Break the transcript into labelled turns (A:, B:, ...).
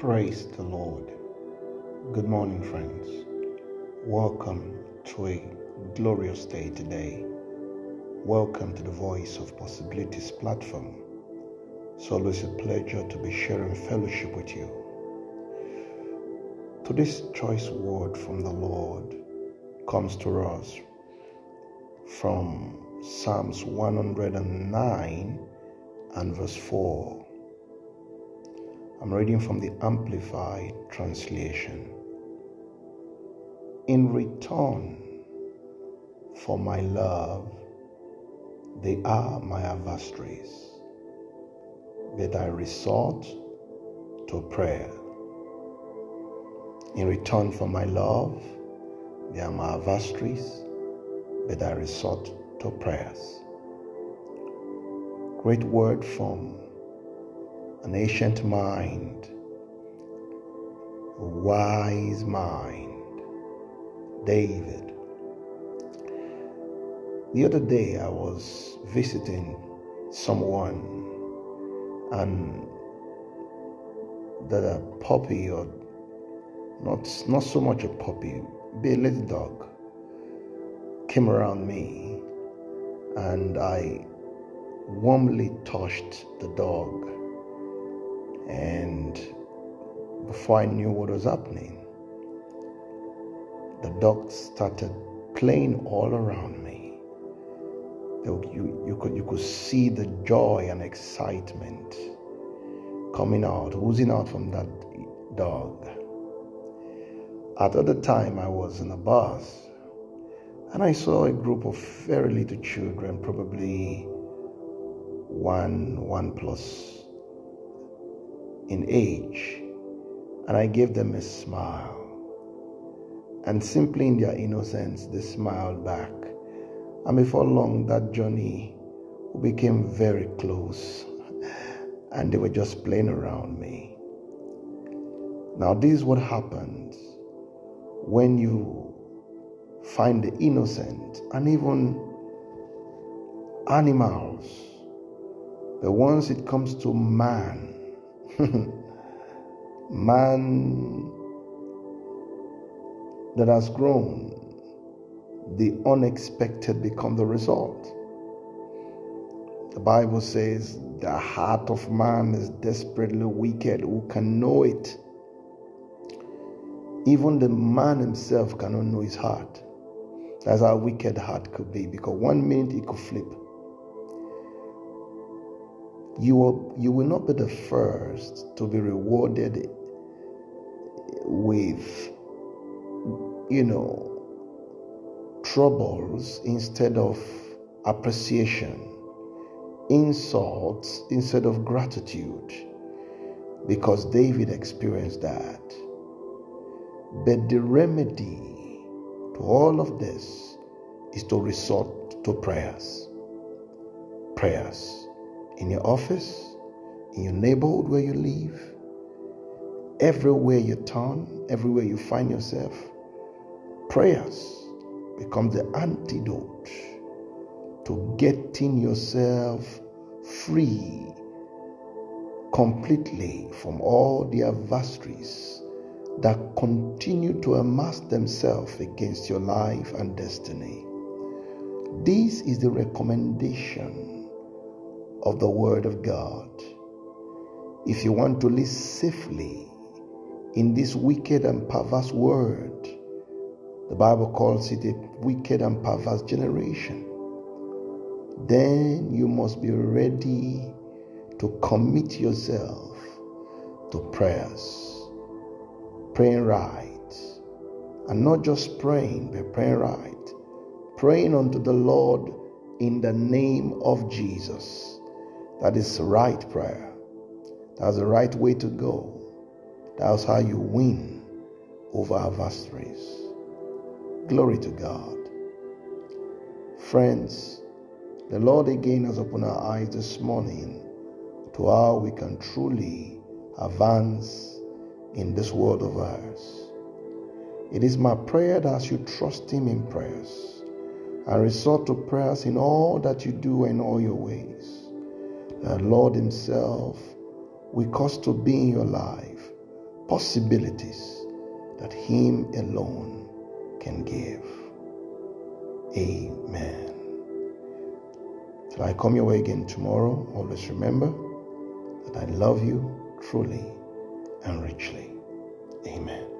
A: Praise the Lord. Good morning, friends. Welcome to a glorious day today. Welcome to the Voice of Possibilities platform. It's always a pleasure to be sharing fellowship with you. Today's choice word from the Lord comes to us from Psalms 109 and verse 4. I'm reading from the Amplified Translation. In return for my love, they are my adversaries, but I resort to prayer. In return for my love, they are my adversaries, but I resort to prayers. Great word from an ancient mind, a wise mind, David. The other day I was visiting someone and that a puppy or not not so much a puppy, be a little dog came around me and I warmly touched the dog and before I knew what was happening, the dogs started playing all around me. You, you, could, you could see the joy and excitement coming out, oozing out from that dog. At other time, I was in a bus and I saw a group of very little children, probably one, one plus in age, and I gave them a smile. And simply in their innocence, they smiled back. And before long, that journey became very close, and they were just playing around me. Now, this is what happens when you find the innocent and even animals. But once it comes to man, man that has grown, the unexpected become the result. The Bible says the heart of man is desperately wicked. Who can know it? Even the man himself cannot know his heart. That's how wicked heart could be because one minute it could flip you will, you will not be the first to be rewarded with, you know, troubles instead of appreciation, insults instead of gratitude, because David experienced that. But the remedy to all of this is to resort to prayers. Prayers in your office, in your neighborhood where you live, everywhere you turn, everywhere you find yourself, prayers become the antidote to getting yourself free completely from all the adversaries that continue to amass themselves against your life and destiny. This is the recommendation of the Word of God. If you want to live safely in this wicked and perverse world, the Bible calls it a wicked and perverse generation, then you must be ready to commit yourself to prayers, praying right, and not just praying, but praying right, praying unto the Lord in the name of Jesus that is right prayer. That's the right way to go. That's how you win over adversaries. Glory to God. Friends, the Lord again has opened our eyes this morning to how we can truly advance in this world of ours. It is my prayer that you trust Him in prayers and resort to prayers in all that you do and all your ways, the Lord Himself will cause to be in your life possibilities that Him alone can give. Amen. Till I come your way again tomorrow, always remember that I love you truly and richly. Amen.